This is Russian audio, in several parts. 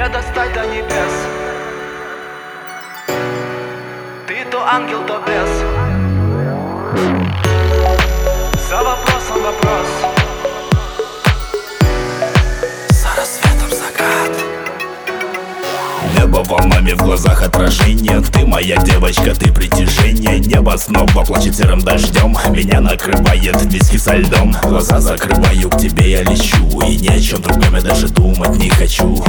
Не достать до небес. Ты то ангел, то бес. За вопросом вопрос. За рассветом закат. Небо волнами в глазах отражение. Ты моя девочка, ты притяжение. Небо снова плачет серым дождем. Меня накрывает виски со льдом. Глаза закрываю, к тебе я лечу. И ни о чем другом я даже думать не хочу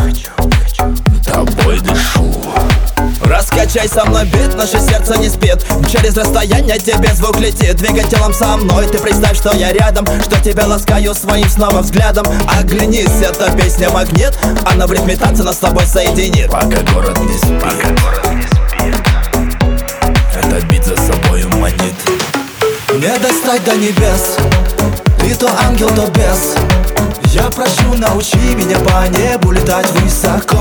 Раскачай со мной бит, наше сердце не спит. Через расстояние тебе звук летит. Двигай телом со мной, ты представь, что я рядом Что тебя ласкаю своим снова взглядом. Оглянись, эта песня магнит Она в ритме танца нас с тобой соединит. Пока город не спит. Пока город не спит. Этот бит за собою манит. Не достать до небес Ты то ангел, то бес. Я прошу, научи меня по небу летать высоко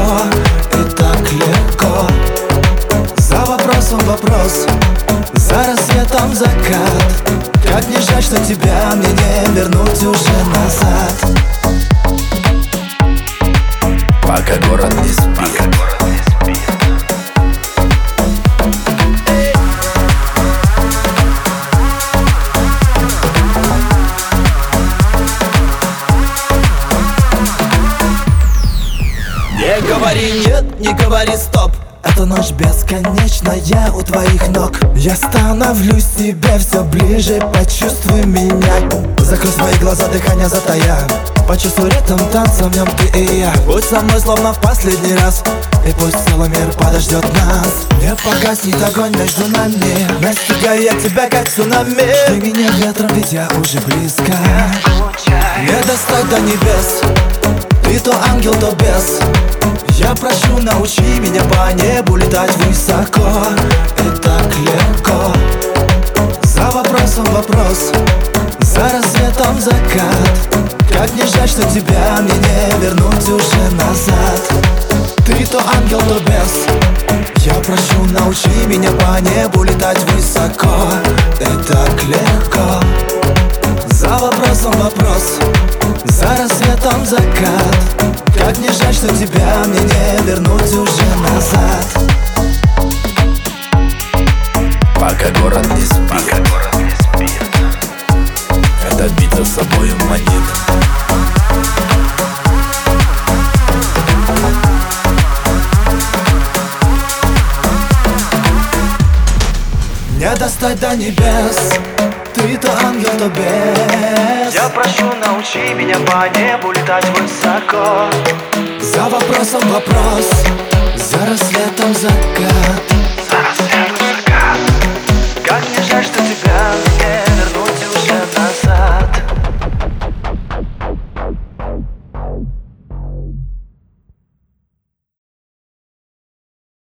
Как не жаль, что тебя мне не вернуть уже назад. Пока город не спит. Не говори нет, не говори стоп эта ночь бесконечная у твоих ног. Я становлюсь тебе все ближе, почувствуй меня. Закрой свои глаза, дыхание затая. Почувствуй ритм танца в нем ты и я. Будь со мной словно в последний раз. И пусть целый мир подождет нас. Не погаснет огонь между нами. Настигаю я тебя как цунами? Ты меня ветром, ведь я уже близко. Не достать до небес Ты то ангел, то бес. Я прошу, научи меня по небу летать высоко. И так легко. За вопросом вопрос За рассветом закат. Как не жаль, что тебя мне не вернуть уже назад? Ты то ангел, то бес. Я прошу, научи меня по небу летать высоко. И так легко. За вопросом вопрос За рассветом закат как не жаль, что тебя мне не вернуть уже назад. Пока город не спит. Пока город не спит. Этот бит за собою манит. Не достать до небес. Ты то ангел, то бес Я прошу, научи меня по небу летать высоко. За вопросом вопрос За рассветом закат